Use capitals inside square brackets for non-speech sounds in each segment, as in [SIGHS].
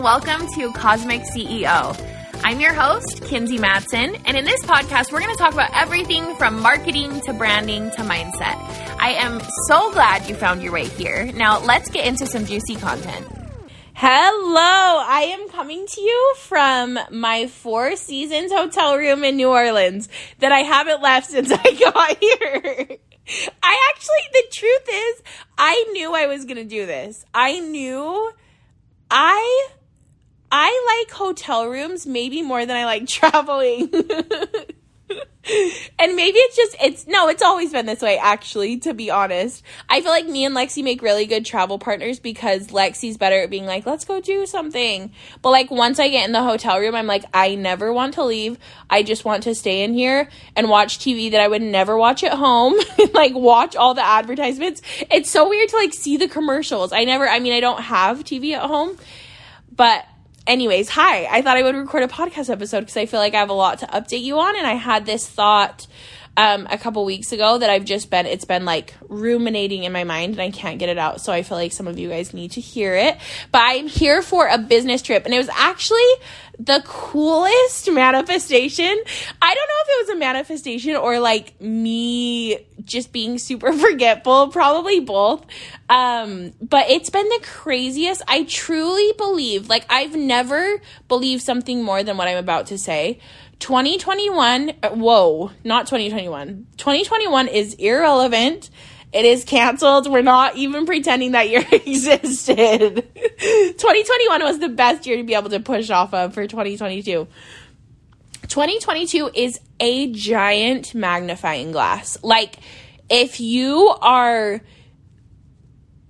welcome to Cosmic CEO. I'm your host, Kinsey Matson, and in this podcast, we're going to talk about everything from marketing to branding to mindset. I am so glad you found your way here. Now, let's get into some juicy content. Hello, I am coming to you from my Four Seasons hotel room in New Orleans that I haven't left since [LAUGHS] I got here. I actually, the truth is, I knew I was going to do this. I knew I I like hotel rooms maybe more than I like [LAUGHS] traveling. and maybe it's just it's no, it's always been this way actually, to be honest. I feel like me and Lexi make really good travel partners because Lexi's better at being like, "Let's go do something." But like once I get in the hotel room, I'm like, "I never want to leave. I just want to stay in here and watch TV that I would never watch at home." [LAUGHS] like watch all the advertisements. It's so weird to like see the commercials. I never I mean, I don't have TV at home, but anyways, hi. I thought I would record a podcast episode because I feel like I have a lot to update you on. And I had this thought um, a couple weeks ago that I've just been, it's been like ruminating in my mind and I can't get it out. So I feel like some of you guys need to hear it. But I'm here for a business trip. And it was actually the coolest [LAUGHS] manifestation. I don't know if it was a manifestation or like me just being super [LAUGHS] forgetful, probably both. Um, but it's been the craziest. I truly believe, like, I've never believed something more than what I'm about to say. 2021, uh, whoa, not 2021. 2021 is irrelevant. It is canceled. We're not even pretending that year [LAUGHS] existed. 2021 was the best year to be able to push off of for 2022. 2022 is a giant magnifying glass. Like, if you are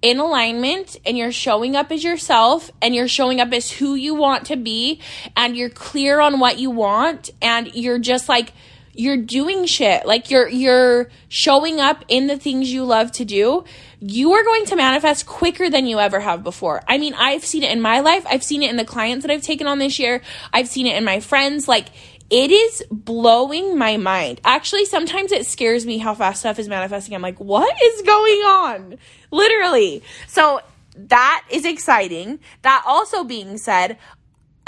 in alignment and you're showing up as yourself and you're showing up as who you want to be and you're clear on what you want and you're just like you're doing shit. Like you're you're showing up in the things you love to do. You are going to manifest quicker than you ever have before. I mean i've seen it in my life. I've seen it in the clients that i've taken on this year. I've seen it in my friends. Like it is blowing my mind. Actually, sometimes it scares me how fast stuff is manifesting. I'm like, what is going on? Literally. So that is exciting. That also being said,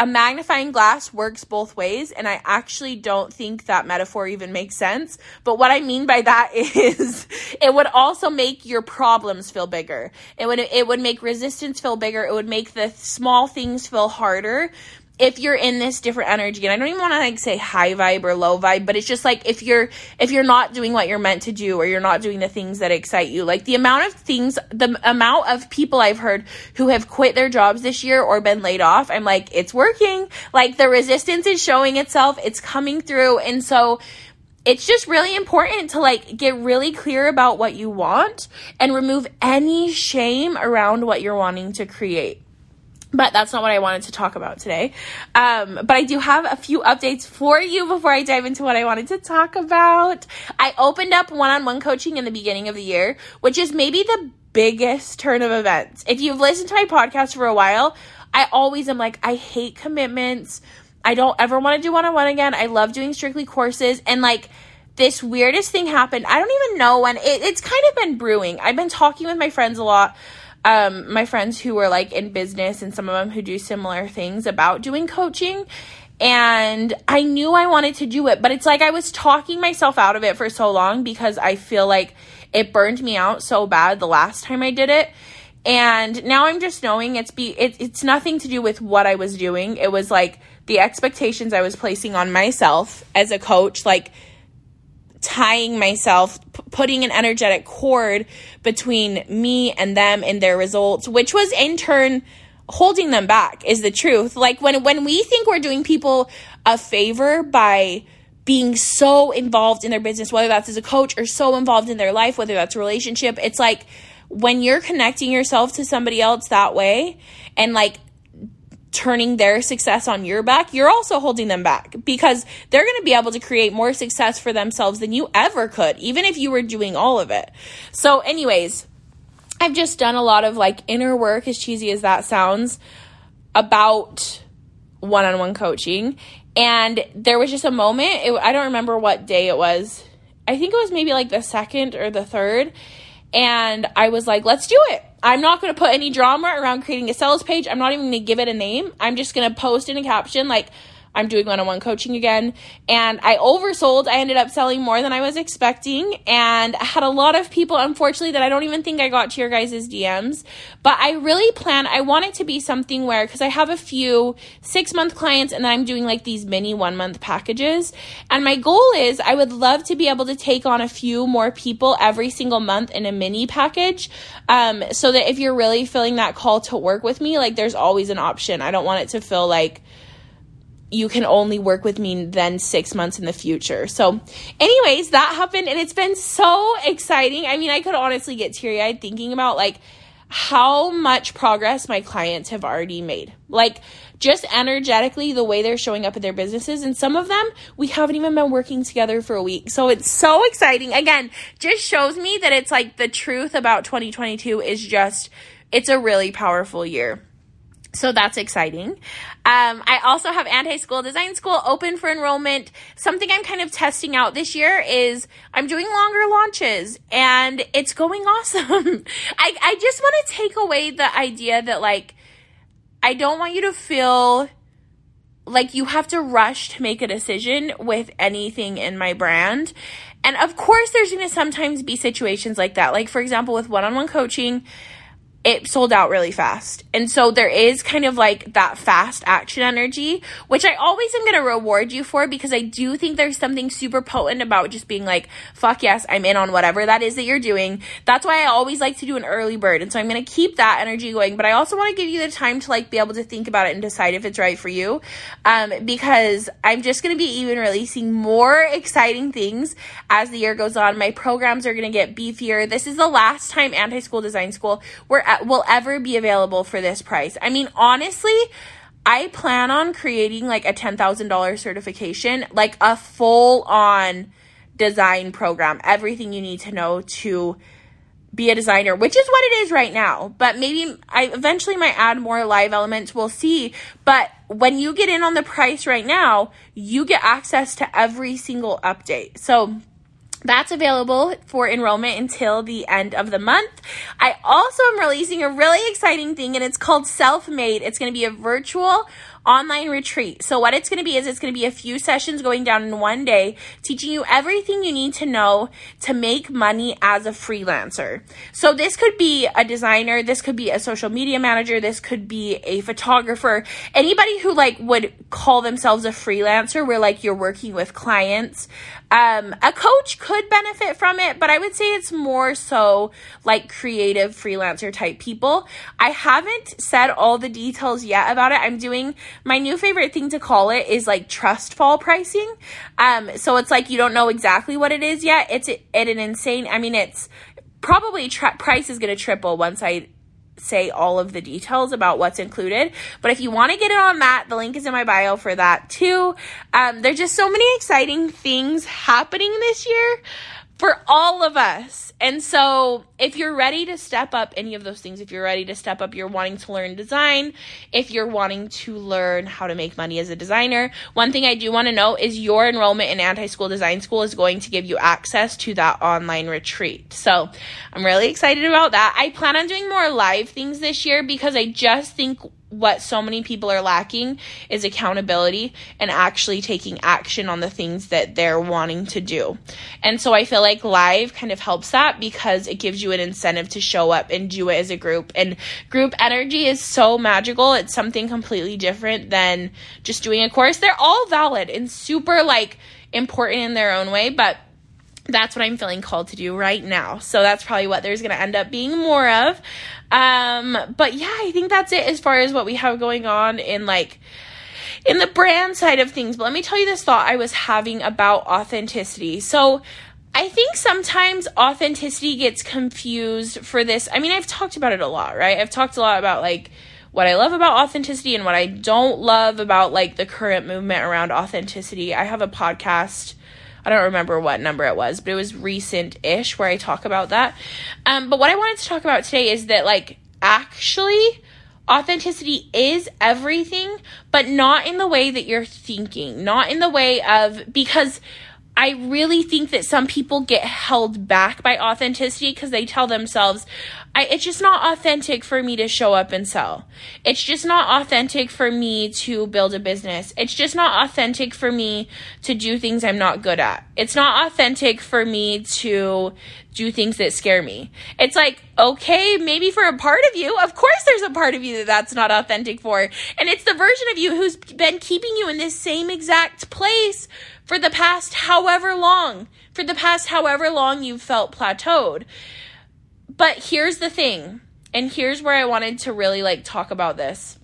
a magnifying glass works both ways, and I actually don't think that metaphor even makes sense. But what I mean by that [LAUGHS] is it would also make your problems feel bigger. It would it would make resistance feel bigger. It would make the small things feel harder if you're in this different energy and i don't even want to like say high vibe or low vibe but it's just like if you're if you're not doing what you're meant to do or you're not doing the things that excite you like the amount of things the amount of people i've heard who have quit their jobs this year or been laid off i'm like it's working. Like the resistance is showing itself it's coming through and so it's just really important to like get really clear about what you want and remove any shame around what you're wanting to create but that's not what I wanted to talk about today. Um, but I do have a few updates for you before I dive into what I wanted to talk about. I opened up one on one coaching in the beginning of the year, which is maybe the biggest turn of events. If you've listened to my podcast for a while, I always am like, I hate commitments. I don't ever want to do one on one again. I love doing strictly courses. And like, this weirdest thing happened. I don't even know when it, it's kind of been brewing. I've been talking with my friends a lot um, my friends who are like in business and some of them who do similar things about doing coaching. And I knew I wanted to do it, but it's like I was talking myself out of it for so long because I feel like it burned me out so bad the last time I did it. And now I'm just knowing it's be it, it's nothing to do with what I was doing. It was like the expectations I was placing on myself as a coach, like tying myself, p- putting an energetic cord between me and them and their results, which was in turn holding them back is the truth. Like when when we think we're doing people a favor by being so involved in their business, whether that's as a coach or so involved in their life, whether that's a relationship, it's like when you're connecting yourself to somebody else that way and like turning their success on your back, you're also holding them back because they're going to be able to create more success for themselves than you ever could, even if you were doing all of it. So, anyways, I've just done a lot of like inner work, as cheesy as that sounds, about one on one coaching. And there was just a moment, it, I don't remember what day it was. I think it was maybe like the second or the third And I was like, let's do it. I'm not going to put any drama around creating a sales page. I'm not even going to give it a name. I'm just going to post in a caption like, I'm doing one on one coaching again. And I oversold. I ended up selling more than I was expecting. And I had a lot of people, unfortunately, that I don't even think I got to your guys' DMs. But I really plan, I want it to be something where, because I have a few six month clients and then I'm doing like these mini one month packages. And my goal is I would love to be able to take on a few more people every single month in a mini package. Um, so that if you're really feeling that call to work with me, like there's always an option. I don't want it to feel like, you can only work with me then six months in the future. So, anyways, that happened and it's been so exciting. I mean, I could honestly get teary eyed thinking about like how much progress my clients have already made. Like, just energetically, the way they're showing up at their businesses. And some of them, we haven't even been working together for a week. So it's so exciting. Again, just shows me that it's like the truth about 2022 is just, it's a really powerful year. So that's exciting. Um, I also have Anti School Design School open for enrollment. Something I'm kind of testing out this year is I'm doing longer launches and it's going [LAUGHS] awesome. I, I just want to take away the idea that, like, I don't want you to feel like you have to rush to make a decision with anything in my brand. And of course, there's going to sometimes be situations like that. Like, for example, with one on one coaching, it sold out really fast. And so there is kind of like that fast action energy, which I always am going to reward you for because I do think there's something super potent about just being like, fuck yes, I'm in on whatever that is that you're doing. That's why I always like to do an early bird. And so I'm going to keep that energy going, but I also want to give you the time to like be able to think about it and decide if it's right for you. Um, because I'm just going to be even releasing more exciting things as the year goes on. My programs are going to get beefier. This is the last time Anti School Design School, we're Uh, will ever be available for this price. I mean, honestly, I plan on creating like a $10,000 certification, like a full on design program, everything you need to know to be a designer, which is what it is right now. But maybe I eventually might add more live elements. We'll see. But when you get in on the price right now, you get access to every single update. So that's available for enrollment until the end of the month. I also am releasing a really exciting thing and it's called Self Made. It's going to be a virtual online retreat. So what it's going to be is it's going to be a few sessions going down in one day, teaching you everything you need to know to make money as a freelancer. So this could be a designer, this could be a social media manager, this could be a photographer, anybody who like would call themselves a freelancer where like you're working with clients. Um, a coach could benefit from it, but I would say it's more so like creative freelancer type people. I haven't said all the details yet about it. I'm doing my new favorite thing to call it is like trust fall pricing. Um, so it's like you don't know exactly what it is yet. It's at an insane, I mean, it's probably price is going to triple once I say all of the details about what's included. But if you want to get it on that, the link is in my bio for that too. Um, there's just so many exciting things happening this year for all of us. And so, if you're ready to step up any of those things, if you're ready to step up, you're wanting to learn design, if you're wanting to learn how to make money as a designer, one thing I do want to know is your enrollment in Anti School Design School is going to give you access to that online retreat. So, I'm really excited about that. I plan on doing more live things this year because I just think what so many people are lacking is accountability and actually taking action on the things that they're wanting to do. And so I feel like live kind of helps that because it gives you an incentive to show up and do it as a group. And group energy is so magical. It's something completely different than just doing a course. They're all valid and super like important in their own way, but that's what I'm feeling called to do right now. So that's probably what there's going to end up being more of. Um, but yeah, I think that's it as far as what we have going on in like in the brand side of things. But let me tell you this thought I was having about authenticity. So I think sometimes authenticity gets confused for this. I mean, I've talked about it a lot, right? I've talked a lot about like what I love about authenticity and what I don't love about like the current movement around authenticity. I have a podcast I don't remember what number it was, but it was recent ish where I talk about that. Um, but what I wanted to talk about today is that, like, actually, authenticity is everything, but not in the way that you're thinking, not in the way of, because I really think that some people get held back by authenticity because they tell themselves, I, it's just not authentic for me to show up and sell. It's just not authentic for me to build a business. It's just not authentic for me to do things I'm not good at. It's not authentic for me to do things that scare me. It's like, okay, maybe for a part of you, of course there's a part of you that that's not authentic for. And it's the version of you who's been keeping you in this same exact place for the past however long, for the past however long you've felt plateaued. But here's the thing, and here's where I wanted to really like talk about this.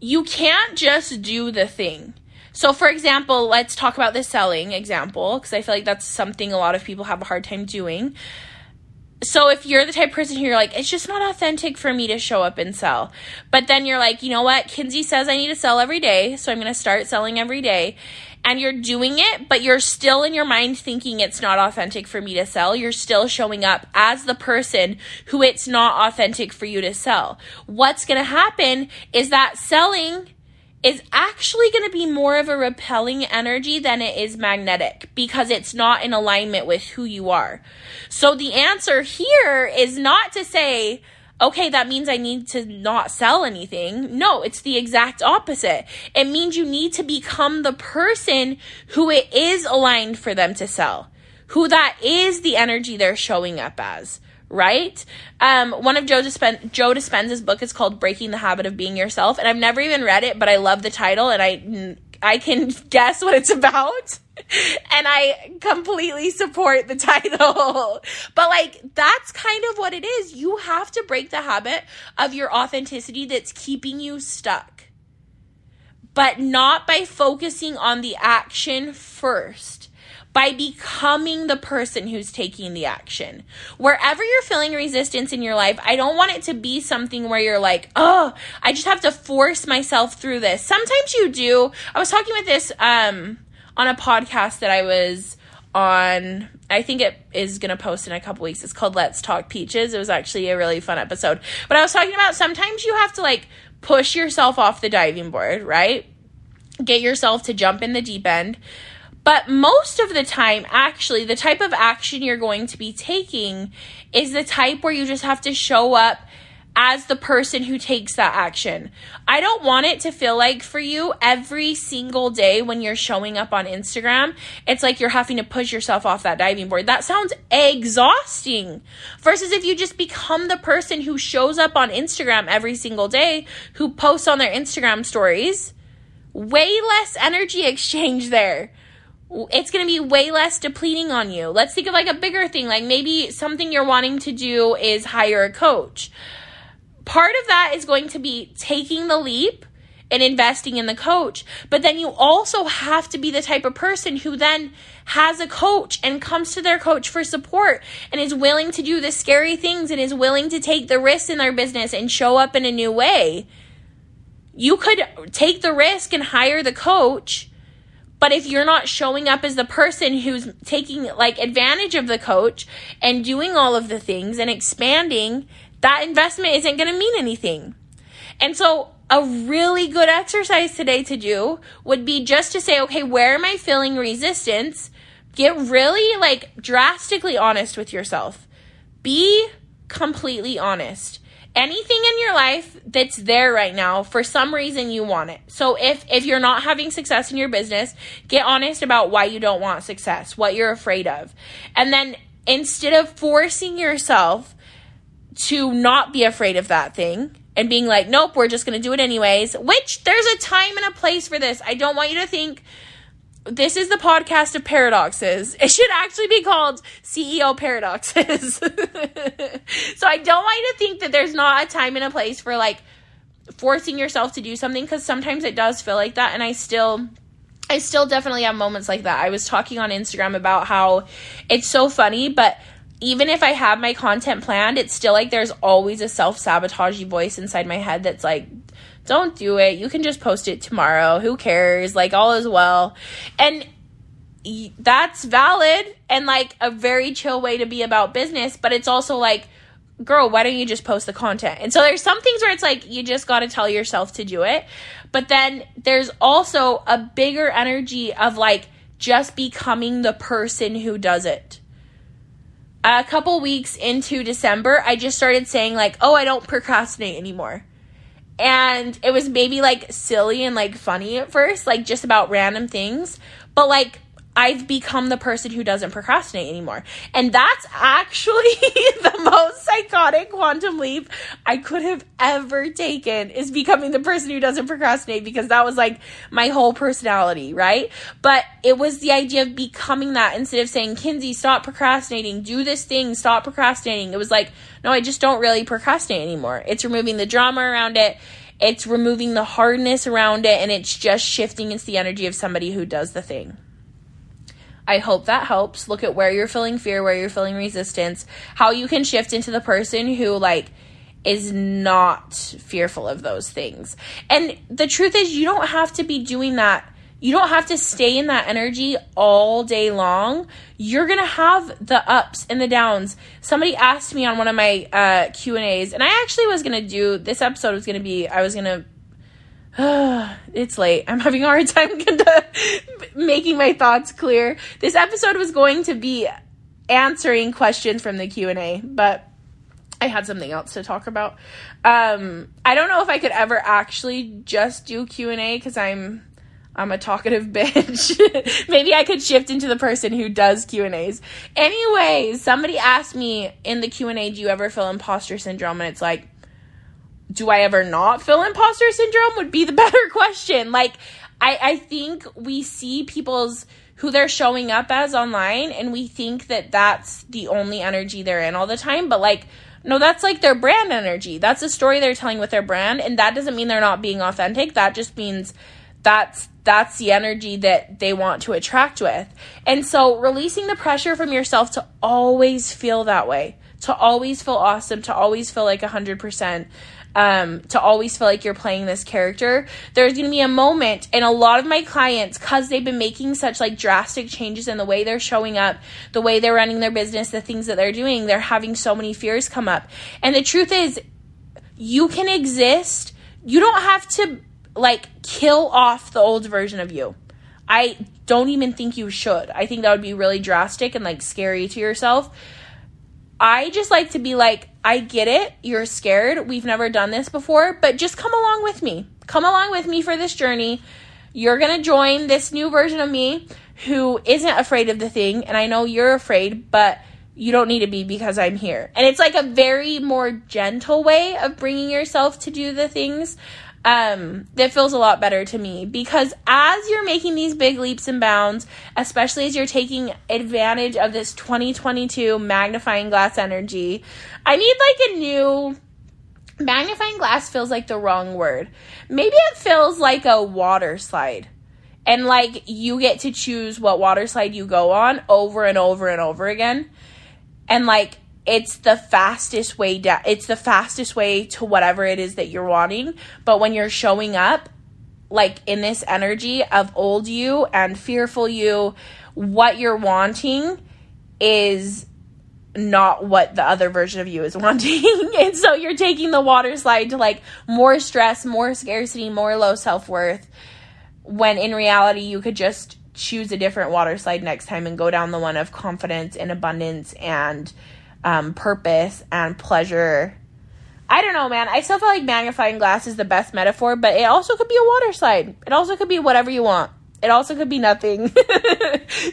You can't just do the thing. So, for example, let's talk about the selling example because I feel like that's something a lot of people have a hard time doing. So, if you're the type of person who you're like, it's just not authentic for me to show up and sell, but then you're like, you know what? Kinsey says I need to sell every day, so I'm going to start selling every day and you're doing it, but you're still in your mind thinking it's not authentic for me to sell. You're still showing up as the person who it's not authentic for you to sell. What's going to happen is that selling is actually going to be more of a repelling energy than it is magnetic because it's not in alignment with who you are. So the answer here is not to say, okay, that means I need to not sell anything. No, it's the exact opposite. It means you need to become the person who it is aligned for them to sell, who that is the energy they're showing up as. Right? Um, one of Joe, Dispen- Joe Dispenza's book is called Breaking the Habit of Being Yourself. And I've never even read it, but I love the title and I, I can [LAUGHS] guess what it's about [LAUGHS] and I completely support the title. but like, that's kind of what it is. You have to break the habit of your authenticity that's keeping you stuck. But not by focusing on the action first, by becoming the person who's taking the action. Wherever you're feeling resistance in your life, I don't want it to be something where you're like, oh, I just have to force myself through this. Sometimes you do. I was talking with this, um, on a podcast that I was on. I think it is going to post in a couple weeks. It's called Let's Talk Peaches. It was actually a really fun episode. But I was talking about sometimes you have to like push yourself off the diving board, right? Get yourself to jump in the deep end. But most of the time, actually, the type of action you're going to be taking is the type where you just have to show up as the person who takes that action. I don't want it to feel like for you every single day when you're showing up on Instagram, it's like you're having to push yourself off that diving board. That sounds exhausting. Versus if you just become the person who shows up on Instagram every single day, who posts on their Instagram stories, way less energy exchange there it's going to be way less depleting on you. Let's think of like a bigger thing, like maybe something you're wanting to do is hire a coach part of that is going to be taking the leap and investing in the coach. But then you also have to be the type of person who then has a coach and comes to their coach for support and is willing to do the scary things and is willing to take the risks in their business and show up in a new way. You could take the risk and hire the coach. But if you're not showing up as the person who's taking like advantage of the coach and doing all of the things and expanding that investment isn't going to mean anything. And so a really good exercise today to do would be just to say, okay, where am I feeling resistance? Get really like drastically honest with yourself. Be completely honest. Anything in your life that's there right now, for some reason you want it. So if if you're not having success in your business, get honest about why you don't want success, what you're afraid of. And then instead of forcing yourself to not be afraid of that thing and being like, nope, we're just going to do it anyways, which there's a time and a place for this. I don't want you to think this is the podcast of paradoxes. It should actually be called CEO Paradoxes. [LAUGHS] so I don't want you to think that there's not a time and a place for like forcing yourself to do something because sometimes it does feel like that. And I still. I still definitely have moments like that. I was talking on Instagram about how it's so funny, but even if I have my content planned, it's still like there's always a self sabotaging voice inside my head that's like, don't do it. You can just post it tomorrow. Who cares? Like, all is well. And that's valid and like a very chill way to be about business, but it's also like, girl, why don't you just post the content? And so there's some things where it's like, you just got to tell yourself to do it. But then there's also a bigger energy of like, just becoming the person who does it. A couple weeks into December, I just started saying, like, oh, I don't procrastinate anymore. And it was maybe like silly and like funny at first, like just about random things. But like I've become the person who doesn't procrastinate anymore. And that's actually [LAUGHS] the most psychotic quantum leap I could have ever taken is becoming the person who doesn't procrastinate because that was like my whole personality, right? But it was the idea of becoming that instead of saying, Kinsey, stop procrastinating, do this thing, stop procrastinating. It was like, no, I just don't really procrastinate anymore. It's removing the drama around it. It's removing the hardness around it and it's just shifting into the energy of somebody who does the thing. I hope that helps. Look at where you're feeling fear, where you're feeling resistance, how you can shift into the person who, like, is not fearful of those things. And the truth is, you don't have to be doing that. You don't have to stay in that energy all day long. You're gonna have the ups and the downs. Somebody asked me on one of my uh, Q and I actually was gonna do this episode was gonna be I was gonna [SIGHS] it's late. I'm having a hard time [LAUGHS] making my thoughts clear. This episode was going to be answering questions from the Q&A, but I had something else to talk about. Um, I don't know if I could ever actually just do Q&A cuz I'm I'm a talkative [LAUGHS] bitch. [LAUGHS] Maybe I could shift into the person who does Q&As. Anyways, somebody asked me in the Q&A, "Do you ever feel imposter syndrome?" and it's like do I ever not feel imposter syndrome would be the [LAUGHS] better question. Like, I, I think we see people's who they're showing up as online and we think that that's the only energy they're in all the time. But, like, no, that's like their brand energy. That's a story they're telling with their brand. And that doesn't mean they're not being authentic. That just means that's that's the energy that they want to attract with. And so releasing the pressure from yourself to always feel that way, to always feel awesome, to always feel like 100%, um, to always feel like you're playing this character. There's going to be a moment, and a lot of my clients, because they've been making such like drastic changes in the way they're showing up, the way they're running their business, the things that they're doing, they're having so many fears come up. And the truth is, you can exist. You don't have to like kill off the old version of you. I don't even think you should. I think that would be really drastic and like scary to yourself. I just like to be like, I get it. You're scared. We've never done this before, but just come along with me. Come along with me for this journey. You're going to join this new version of me who isn't afraid of the thing. And I know you're afraid, but you don't need to be because I'm here. And it's like a very more gentle way of bringing yourself to do the things um, that feels a lot better to me because as you're making these big leaps and bounds, especially as you're taking advantage of this 2022 magnifying glass energy, I need like a new magnifying glass feels like the wrong word. Maybe it feels like a water slide. And like you get to choose what water slide you go on over and over and over again. And like it's the fastest way down it's the fastest way to whatever it is that you're wanting. But when you're showing up like in this energy of old you and fearful you what you're wanting is not what the other version of you is [LAUGHS] wanting. And so you're taking the water slide to like more stress more scarcity more low self-worth when in reality you could just choose a different water slide next time and go down the one of confidence and abundance and um, purpose and pleasure. I don't know, man. I still feel like magnifying glass is the best metaphor, but it also could be a water slide. It also could be whatever you want. It also could be nothing. [LAUGHS]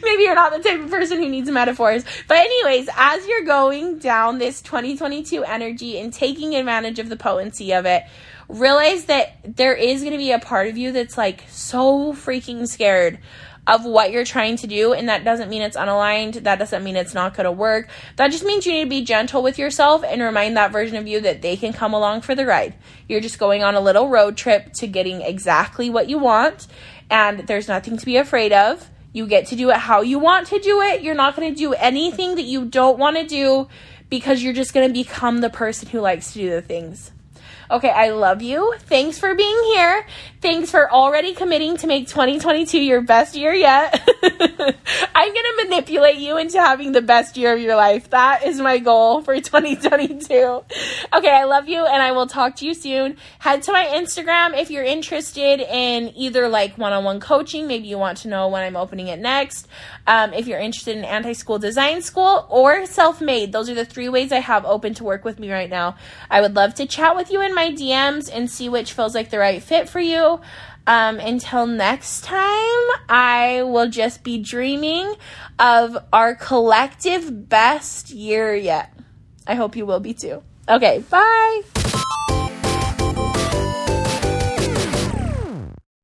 Maybe you're not the type of person who needs metaphors. But, anyways, as you're going down this 2022 energy and taking advantage of the potency of it, realize that there is going to be a part of you that's like so freaking scared of what you're trying to do. And that doesn't mean it's unaligned. That doesn't mean it's not going to work. That just means you need to be gentle with yourself and remind that version of you that they can come along for the ride. You're just going on a little road trip to getting exactly what you want. And there's nothing to be afraid of. You get to do it how you want to do it. You're not going to do anything that you don't want to do because you're just going to become the person who likes to do the things. Okay, I love you. Thanks for being here. Thanks for already committing to make 2022 your best year yet. [LAUGHS] I'm going to manipulate you into having the best year of your life. That is my goal for 2022. Okay, I love you and I will talk to you soon. Head to my Instagram if you're interested in either like one on one coaching. Maybe you want to know when I'm opening it next. Um, if you're interested in anti school design school or self made, those are the three ways I have open to work with me right now. I would love to chat with you my DMs and see which feels like the right fit for you. Um, until next time, I will just be dreaming of our collective best year yet. I hope you will be too. Okay, bye.